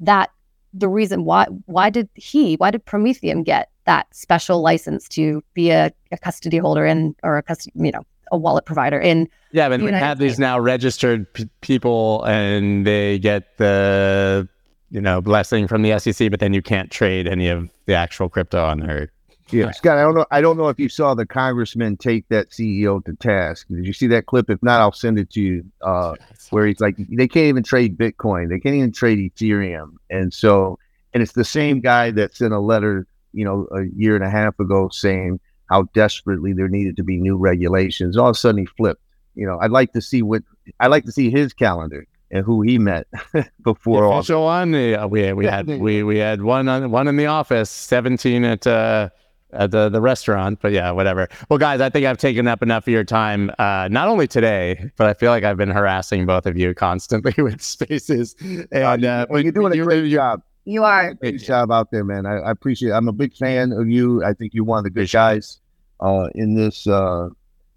that the reason why why did he why did Prometheum get that special license to be a, a custody holder in or a custody you know a wallet provider in Yeah, but we have these now registered p- people, and they get the you know blessing from the SEC, but then you can't trade any of the actual crypto on there. Yeah, Scott, I don't know. I don't know if you saw the congressman take that CEO to task. Did you see that clip? If not, I'll send it to you. Uh, where he's like, they can't even trade Bitcoin. They can't even trade Ethereum. And so, and it's the same guy that sent a letter, you know, a year and a half ago saying how desperately there needed to be new regulations. All of a sudden, he flipped. You know, I'd like to see what I'd like to see his calendar and who he met before all. on one. Yeah, we we had we we had one on one in the office, seventeen at uh, at the the restaurant. But yeah, whatever. Well, guys, I think I've taken up enough of your time. Uh, not only today, but I feel like I've been harassing both of you constantly with spaces. And uh, Well, you're doing a great you- job. you are a Great job out there, man. I, I appreciate. It. I'm a big fan of you. I think you're one of the good guys uh, in this. Uh,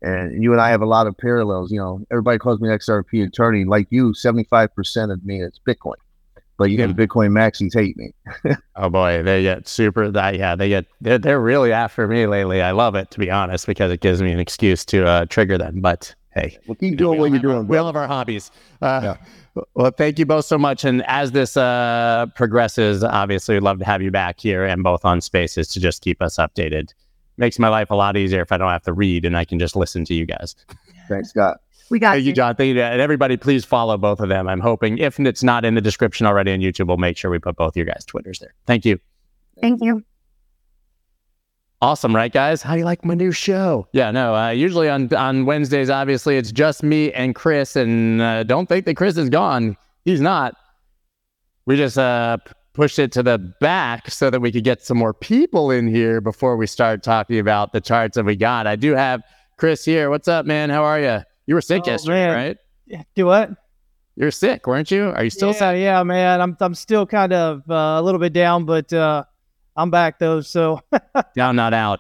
and you and I have a lot of parallels. You know, everybody calls me an XRP attorney. Like you, 75 percent of me is Bitcoin, but you have Bitcoin maxis hate me. Oh boy, they get super. That yeah, they get they're, they're really after me lately. I love it to be honest because it gives me an excuse to uh, trigger them. But hey, Well, keep doing what you're doing. we all have our hobbies. Uh, Well, thank you both so much. And as this uh, progresses, obviously, we'd love to have you back here and both on Spaces to just keep us updated. Makes my life a lot easier if I don't have to read and I can just listen to you guys. Thanks, Scott. We got Thank you, you. John. Thank you. And everybody, please follow both of them. I'm hoping if it's not in the description already on YouTube, we'll make sure we put both your guys' Twitters there. Thank you. Thank you. Awesome, right, guys? How do you like my new show? Yeah, no. Uh, usually on on Wednesdays, obviously, it's just me and Chris, and uh, don't think that Chris is gone. He's not. We just uh, pushed it to the back so that we could get some more people in here before we start talking about the charts that we got. I do have Chris here. What's up, man? How are you? You were sick Oh, yesterday, man. right? Do what? You're sick, weren't you? Are you still yeah, sick? yeah, man. I'm I'm still kind of uh, a little bit down, but uh, I'm back though. So down, not out.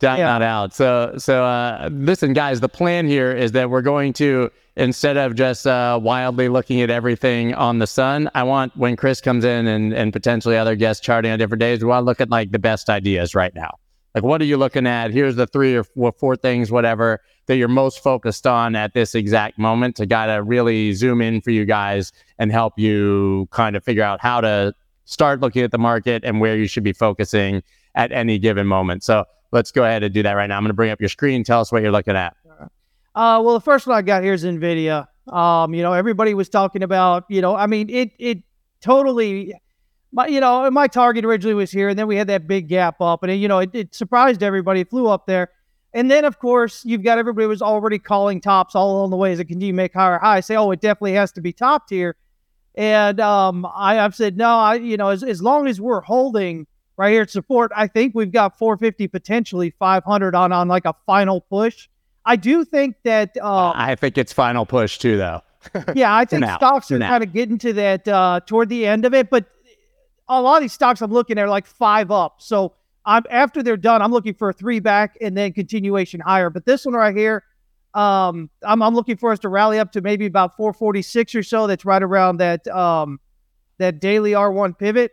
Down, Yeah. not out. So, so uh, listen, guys. The plan here is that we're going to instead of just uh, wildly looking at everything on the sun. I want when Chris comes in and and potentially other guests charting on different days. We want to look at like the best ideas right now. Like, what are you looking at? Here's the three or four, four things, whatever, that you're most focused on at this exact moment to kind of really zoom in for you guys and help you kind of figure out how to start looking at the market and where you should be focusing at any given moment. So let's go ahead and do that right now. I'm going to bring up your screen. Tell us what you're looking at. Uh, well, the first one I got here is Nvidia. Um, you know, everybody was talking about, you know, I mean, it it totally, my, you know, my target originally was here, and then we had that big gap up, and it, you know, it, it surprised everybody. It flew up there, and then of course you've got everybody was already calling tops all along the way as it continue to make higher highs. Say, oh, it definitely has to be top tier, and um, I, I've said no. I, you know, as as long as we're holding right here at support, I think we've got 450 potentially 500 on on like a final push. I do think that uh, I think it's final push too, though. yeah, I think now. stocks are kind of getting to that uh, toward the end of it, but a lot of these stocks I'm looking at are like five up. So I'm after they're done, I'm looking for a three back and then continuation higher. But this one right here, um, I'm, I'm looking for us to rally up to maybe about 446 or so. That's right around that um, that daily R1 pivot.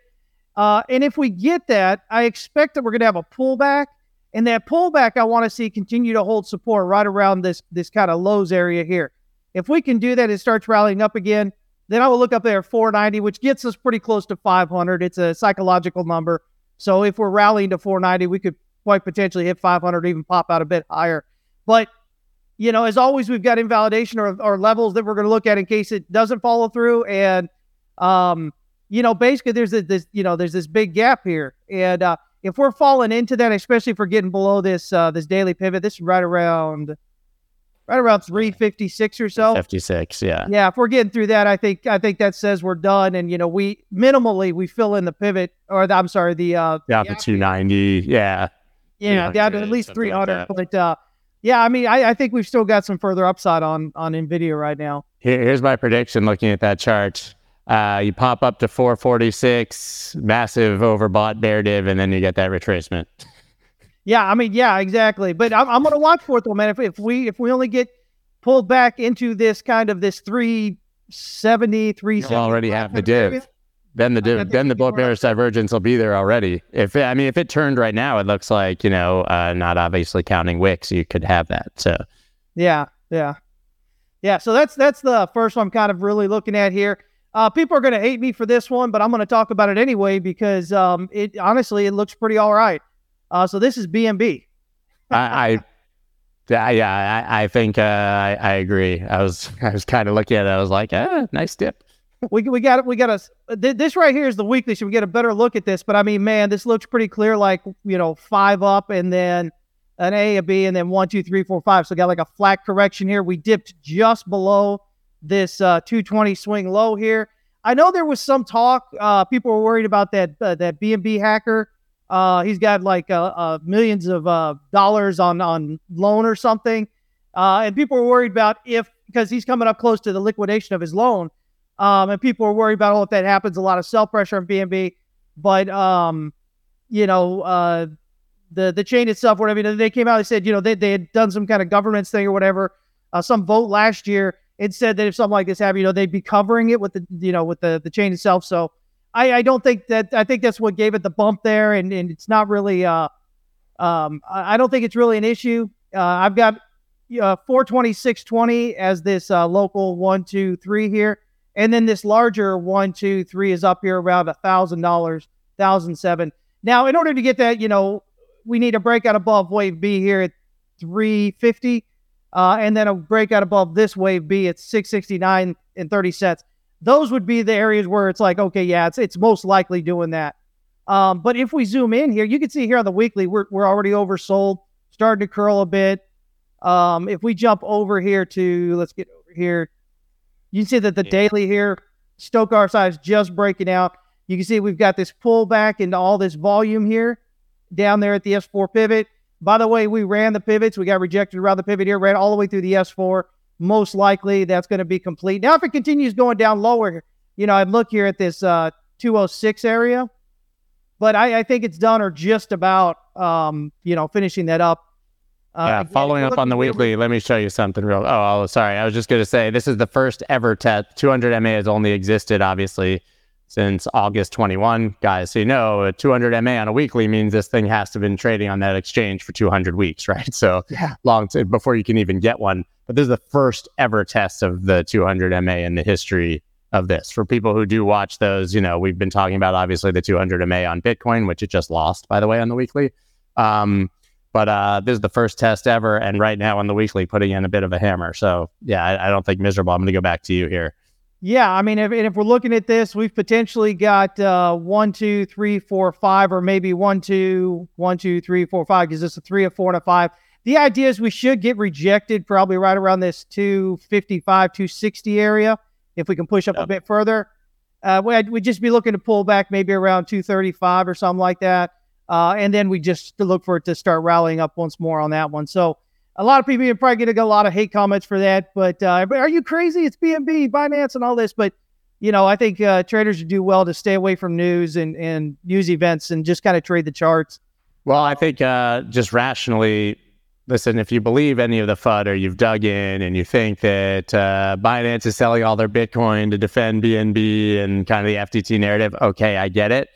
Uh, and if we get that, I expect that we're going to have a pullback. And that pullback, I want to see continue to hold support right around this this kind of lows area here. If we can do that, it starts rallying up again. Then I will look up there at 490, which gets us pretty close to 500. It's a psychological number. So if we're rallying to 490, we could quite potentially hit 500, even pop out a bit higher. But you know, as always, we've got invalidation or, or levels that we're going to look at in case it doesn't follow through. And um, you know, basically, there's a, this you know there's this big gap here, and uh, if we're falling into that, especially if we're getting below this uh, this daily pivot, this is right around right around 356 or so. 56, yeah. Yeah, if we're getting through that, I think I think that says we're done. And you know, we minimally we fill in the pivot, or the, I'm sorry, the uh, Down to 290, yeah. yeah, down to at least something like 300. that. but uh, yeah, I mean, I, I think we've still got some further upside on on Nvidia right now. Here, here's my prediction looking at that chart. Uh, you pop up to 446, massive overbought bear div, and then you get that retracement. Yeah, I mean, yeah, exactly. But I'm, I'm going to watch for it though, man. If, if we if we only get pulled back into this kind of this 370, You 370, already have the div. Then the div, then the bearish divergence will be there already. If it, I mean, if it turned right now, it looks like you know, uh, not obviously counting wicks, you could have that. So Yeah, yeah, yeah. So that's that's the first one I'm kind of really looking at here. Uh, people are going to hate me for this one, but I'm going to talk about it anyway because um, it honestly it looks pretty all right. Uh, so this is BNB. I, I yeah, yeah, I, I think uh, I, I agree. I was I was kind of looking at it. I was like, ah, nice dip. we we got we got a th- this right here is the weekly, so we get a better look at this. But I mean, man, this looks pretty clear. Like you know, five up and then an A, a B, and then one, two, three, four, five. So got like a flat correction here. We dipped just below this uh, 220 swing low here. I know there was some talk. Uh, people were worried about that uh, that BNB hacker. Uh, he's got like uh, uh, millions of uh, dollars on on loan or something, uh, and people are worried about if because he's coming up close to the liquidation of his loan. Um, and people are worried about oh, if that happens, a lot of sell pressure on BNB. But um, you know, the the chain itself, whatever. You know, they came out and said, you know, they, they had done some kind of governance thing or whatever, some vote last year. It said that if something like this happened, you know, they'd be covering it with the you know with the the chain itself. So I I don't think that I think that's what gave it the bump there, and and it's not really uh um I don't think it's really an issue. Uh, I've got uh, 42620 as this uh, local one, two, three here. And then this larger one, two, three is up here around a thousand dollars, thousand seven. Now, in order to get that, you know, we need a breakout above wave B here at 350, uh, and then a breakout above this wave B at 669 and 30 cents. Those would be the areas where it's like, okay, yeah, it's it's most likely doing that. Um, but if we zoom in here, you can see here on the weekly, we're we're already oversold, starting to curl a bit. Um, if we jump over here to let's get over here, you can see that the Yeah. daily here, Stoch RSI is just breaking out. You can see we've got this pullback into all this volume here down there at the S4 pivot. By the way, we ran the pivots. We got rejected around the pivot here, ran all the way through the S4. Most likely that's going to be complete. Now, if it continues going down lower, you know, I'd look here at this uh, 206 area. but I, I think it's done or just about, um, you know, finishing that up. Uh, yeah, again, following up on the weekly, let me show you something real. Oh, oh, sorry. I was just going to say this is the first ever test. 200 MA has only existed, obviously, since August 21. Guys, so you know, a 200 MA on a weekly means this thing has to have been trading on that exchange for 200 weeks, right? So Yeah. long to, before you can even get one. But this is the first ever test of the 200 MA in the history of this. For people who do watch those, you know, we've been talking about obviously the 200 MA on Bitcoin, which it just lost, by the way, on the weekly. Um, but uh, this is the first test ever, and right now on the weekly, putting in a bit of a hammer. So yeah, I, I don't think miserable. I'm going to go back to you here. Yeah, I mean, if, and if we're looking at this, we've potentially got uh, one, two, three, four, five, or maybe one, two, one, two, three, four, five. Because it's a three, a four, and a five. The idea is we should get rejected probably right around this 255, 260 area. If we can push up a bit further, uh, we'd, we'd just be looking to pull back maybe around 235 or something like that. Uh, and then we just look for it to start rallying up once more on that one. So a lot of people are probably going to get a lot of hate comments for that. But uh, are you crazy? It's BNB, Binance, and all this. But you know, I think uh, traders do well to stay away from news and and news events and just kind of trade the charts. Well, I think uh, just rationally, listen, if you believe any of the FUD or you've dug in and you think that uh, Binance is selling all their Bitcoin to defend BNB and kind of the FTT narrative, okay, I get it.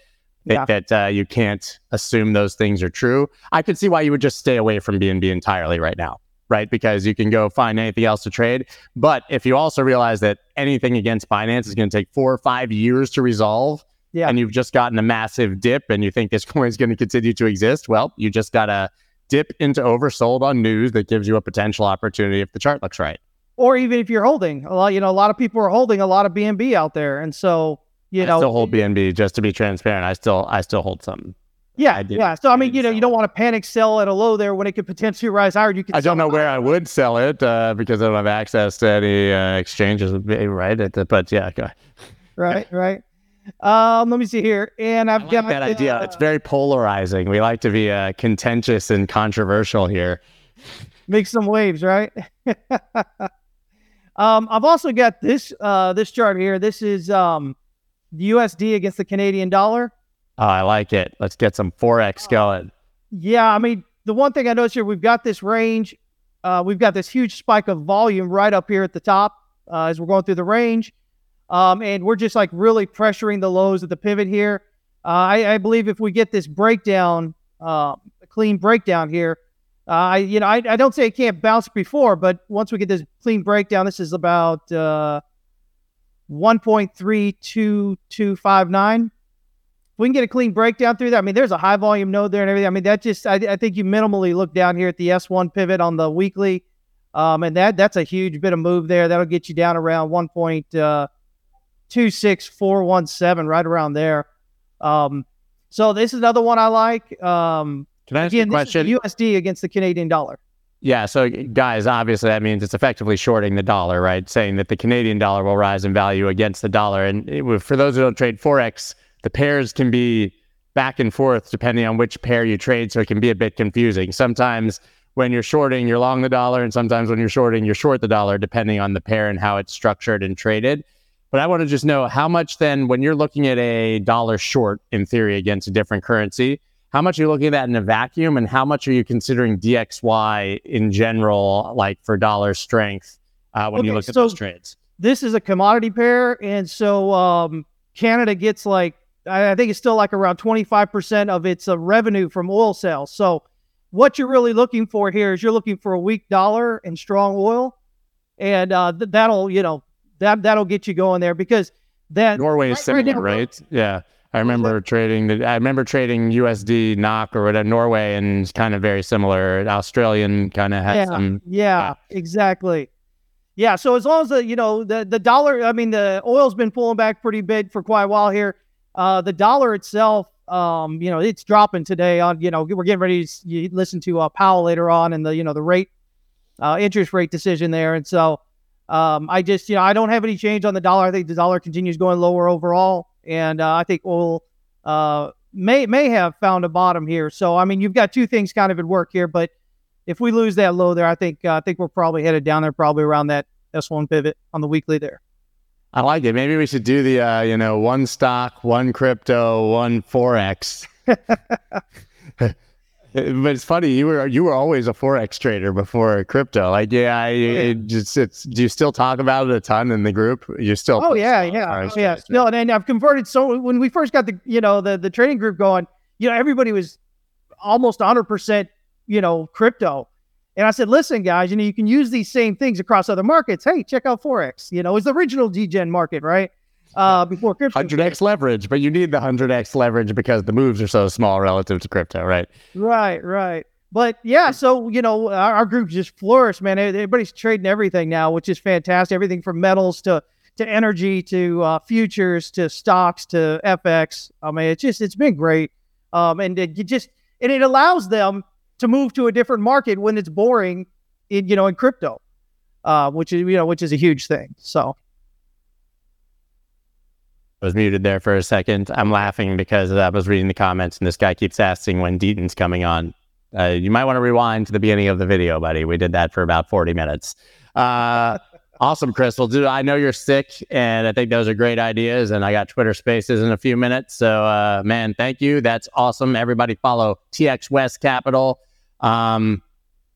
Think that uh, you can't assume those things are true. I could see why you would just stay away from BNB entirely right now, right? Because you can go find anything else to trade. But if you also realize that anything against Binance is going to take four or five years to resolve, Yeah. and you've just gotten a massive dip and you think this coin is going to continue to exist, well, you just got to dip into oversold on news that gives you a potential opportunity if the chart looks right. Or even if you're holding a lot, you know, a lot of people are holding a lot of BNB out there, and so you I know, still hold BNB just to be transparent. I still I still hold some. yeah, yeah. So I mean, you know, you don't want to panic sell at a low there when it could potentially rise higher. You can I don't know where I would sell it uh, because I don't have access to any uh, exchanges, right? At the- But yeah, go. right, right. Um, let me see here, and I've like got that idea. uh, It's very polarizing. We like to be uh, contentious and controversial here. make some waves, right? um, I've also got this uh this chart here. This is um the USD against the Canadian dollar. Oh, I like it. Let's get some forex going. Yeah, I mean the one thing I noticed here, we've got this range, uh, we've got this huge spike of volume right up here at the top uh, as we're going through the range, um, and we're just like really pressuring the lows at the pivot here. Uh, I, I believe if we get this breakdown, uh, a clean breakdown here, uh, I you know I, I don't say it can't bounce before, but once we get this clean breakdown, this is about uh, one point three two two five nine. If we can get a clean breakdown through that, I mean, there's a high volume node there and everything. I mean, that just I, I think you minimally look down here at the S1 pivot on the weekly, um, and that that's a huge bit of move there. That'll get you down around one point uh, two six four one seven, right around there. Um, so this is another one I like. Um, Can I ask a again, is question? USD against the Canadian dollar. Yeah, so guys, obviously that means it's effectively shorting the dollar, right? Saying that the Canadian dollar will rise in value against the dollar. And it, for those who don't trade forex, the pairs can be back and forth depending on which pair you trade, so it can be a bit confusing. Sometimes when you're shorting, you're long the dollar, and sometimes when you're shorting, you're short the dollar, depending on the pair and how it's structured and traded. But I want to just know how much then, when you're looking at a dollar short in theory against a different currency, how much are you looking at that in a vacuum, and how much are you considering DXY in general, like for dollar strength, uh, when you Okay, look at so- those trades? this is a commodity pair, and so um, Canada gets like I think it's still like around 25% of its uh, revenue from oil sales. So what you're really looking for here is you're looking for a weak dollar and strong oil, and uh, th- that'll you know that that'll get you going there because that Norway is right- right similar, now- right? Yeah. I remember trading the I remember trading USD NOK or whatever Norway and it's kind of very similar. Australian kind of had yeah, some yeah, exactly. Yeah, so as long as the you know the the dollar, I mean the oil's been pulling back pretty big for quite a while here. Uh, the dollar itself, um, you know, it's dropping today. On you know, we're getting ready to you listen to uh, Powell later on and the you know the rate, uh, interest rate decision there, and so um, I just you know I don't have any change on the dollar. I think the dollar continues going lower overall, and uh, I think oil uh, may may have found a bottom here. So I mean, you've got two things kind of at work here, but if we lose that low there, I think uh, I think we're probably headed down there, probably around that S1 pivot on the weekly there. I like it. Maybe we should do the uh, you know, one stock, one crypto, one forex. but it's funny you were you were always a forex trader before crypto. Like, yeah, I, oh, it just it's. Do you still talk about it a ton in the group? You still? Oh yeah, yeah, oh, yeah. Still, and, and I've converted. So when we first got the you know the the trading group going, you know everybody was almost 100 percent you know crypto. And I said, listen, guys, you know, you can use these same things across other markets. Hey, check out Forex. You know, it's the original degen market, right? Uh, before crypto. 100x leverage, but you need the 100x leverage because the moves are so small relative to crypto, right? Right, right. But yeah, so you know, our, our group just flourished, man. Everybody's trading everything now, which is fantastic. Everything from metals to to energy to uh, futures to stocks to FX. I mean, it's just it's been great, um, and it just and it allows them to move to a different market when it's boring, in you know, in crypto, uh, which is you know, which is a huge thing. So was muted there for a second. I'm laughing because I was reading the comments and this guy keeps asking when Deaton's coming on. Uh, you might want to rewind to the beginning of the video, buddy. We did that for about 40 minutes. Uh, awesome, Crystal. Dude, I know you're sick, and I think those are great ideas. And I got Twitter Spaces in a few minutes. So, uh, man, thank you. That's awesome. Everybody follow TX West Capital. Um,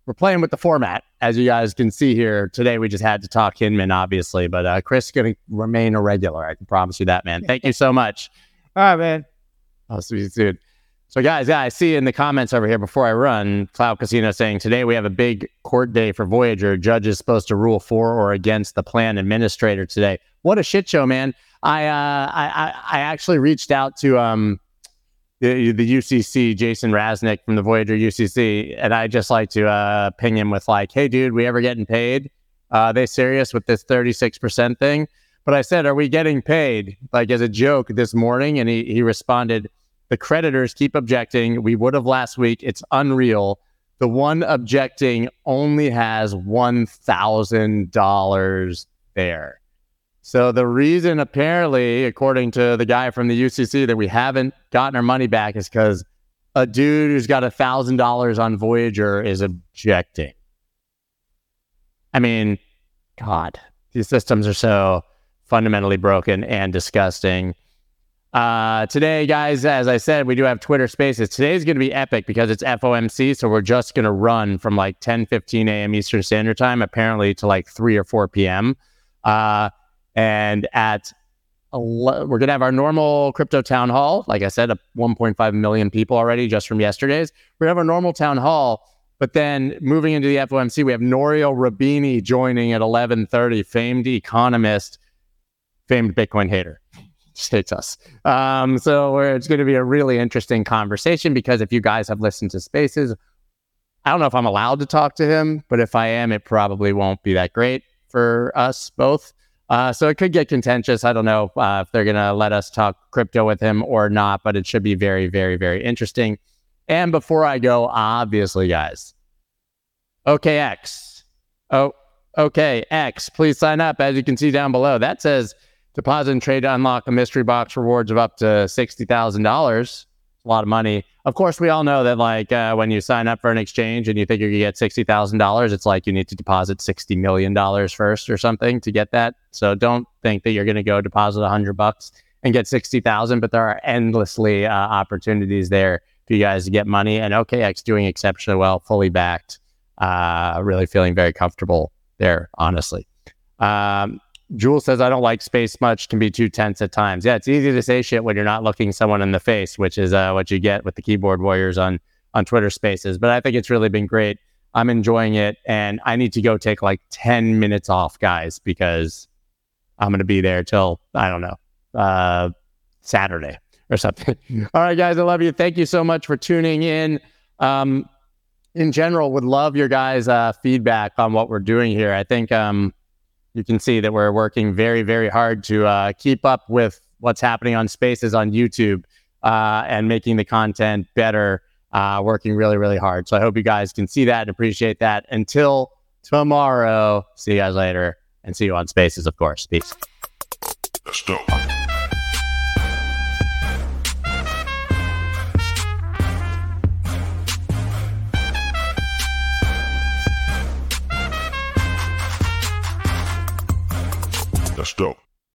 we're playing with the format, as you guys can see here. Today, we just had to talk Hinman, obviously, but uh, Chris is going to remain a regular. I can promise you that, man. Thank you so much. All right, man. I'll see you soon. So, guys, yeah, I see in the comments over here before I run, Cloud Casino saying today we have a big court day for Voyager. Judge is supposed to rule for or against the plan administrator today. What a shit show, man! I uh, I I actually reached out to um the, the UCC, Jason Raznick from the Voyager UCC, and I just like to uh, ping him with like, "Hey, dude, we ever getting paid? Uh, they serious with this thirty six percent thing?" But I said, "Are we getting paid?" Like as a joke this morning, and he he responded, "The creditors keep objecting. We would have last week. It's unreal. The one objecting only has one thousand dollars there." So the reason, apparently, according to the guy from the UCC, that we haven't gotten our money back is because a dude who's got a thousand dollars on Voyager is objecting. I mean, God, these systems are so fundamentally broken and disgusting. Uh, today, guys, as I said, we do have Twitter Spaces. Today is going to be epic because it's FOMC, so we're just going to run from like 10, 15 a.m. Eastern Standard Time, apparently to like 3 or 4 p.m. Uh, and at we're going to have our normal crypto town hall. Like I said, 1.5 million people already just from yesterday's. We're going to have our normal town hall. But then moving into the FOMC, we have Nouriel Roubini joining at 11:30, famed economist, famed Bitcoin hater. Hates us. Um, so it's going to be a really interesting conversation because if you guys have listened to Spaces, I don't know if I'm allowed to talk to him, but if I am, it probably won't be that great for us both. Uh, so it could get contentious. I don't know uh, if they're going to let us talk crypto with him or not, but it should be very, very, very interesting. And before I go, obviously, guys, OKX. Oh, okay, X. Please sign up. As you can see down below, that says deposit and trade to unlock a mystery box rewards of up to sixty thousand dollars a lot of money. Of course, we all know that like uh, when you sign up for an exchange and you think you're gonna get sixty thousand dollars, it's like you need to deposit sixty million dollars first or something to get that. So don't think that you're gonna go deposit a hundred bucks and get sixty thousand. But there are endlessly uh, opportunities there for you guys to get money. And OKX doing exceptionally well, fully backed. Uh, really feeling very comfortable there, honestly. Um, Jules says, I don't like space much, can be too tense at times. Yeah, it's easy to say shit when you're not looking someone in the face, which is uh, what you get with the keyboard warriors on on Twitter spaces. But I think it's really been great. I'm enjoying it. And I need to go take like 10 minutes off, guys, because I'm going to be there till, I don't know, uh, Saturday or something. All right, guys, I love you. Thank you so much for tuning in. Um, in general, would love your guys' uh, feedback on what we're doing here. I think um, you can see that we're working very, very hard to uh, keep up with what's happening on spaces on YouTube uh, and making the content better, uh, working really, really hard. So I hope you guys can see that and appreciate that. Until tomorrow, see you guys later and see you on spaces, of course. Peace. Nashville.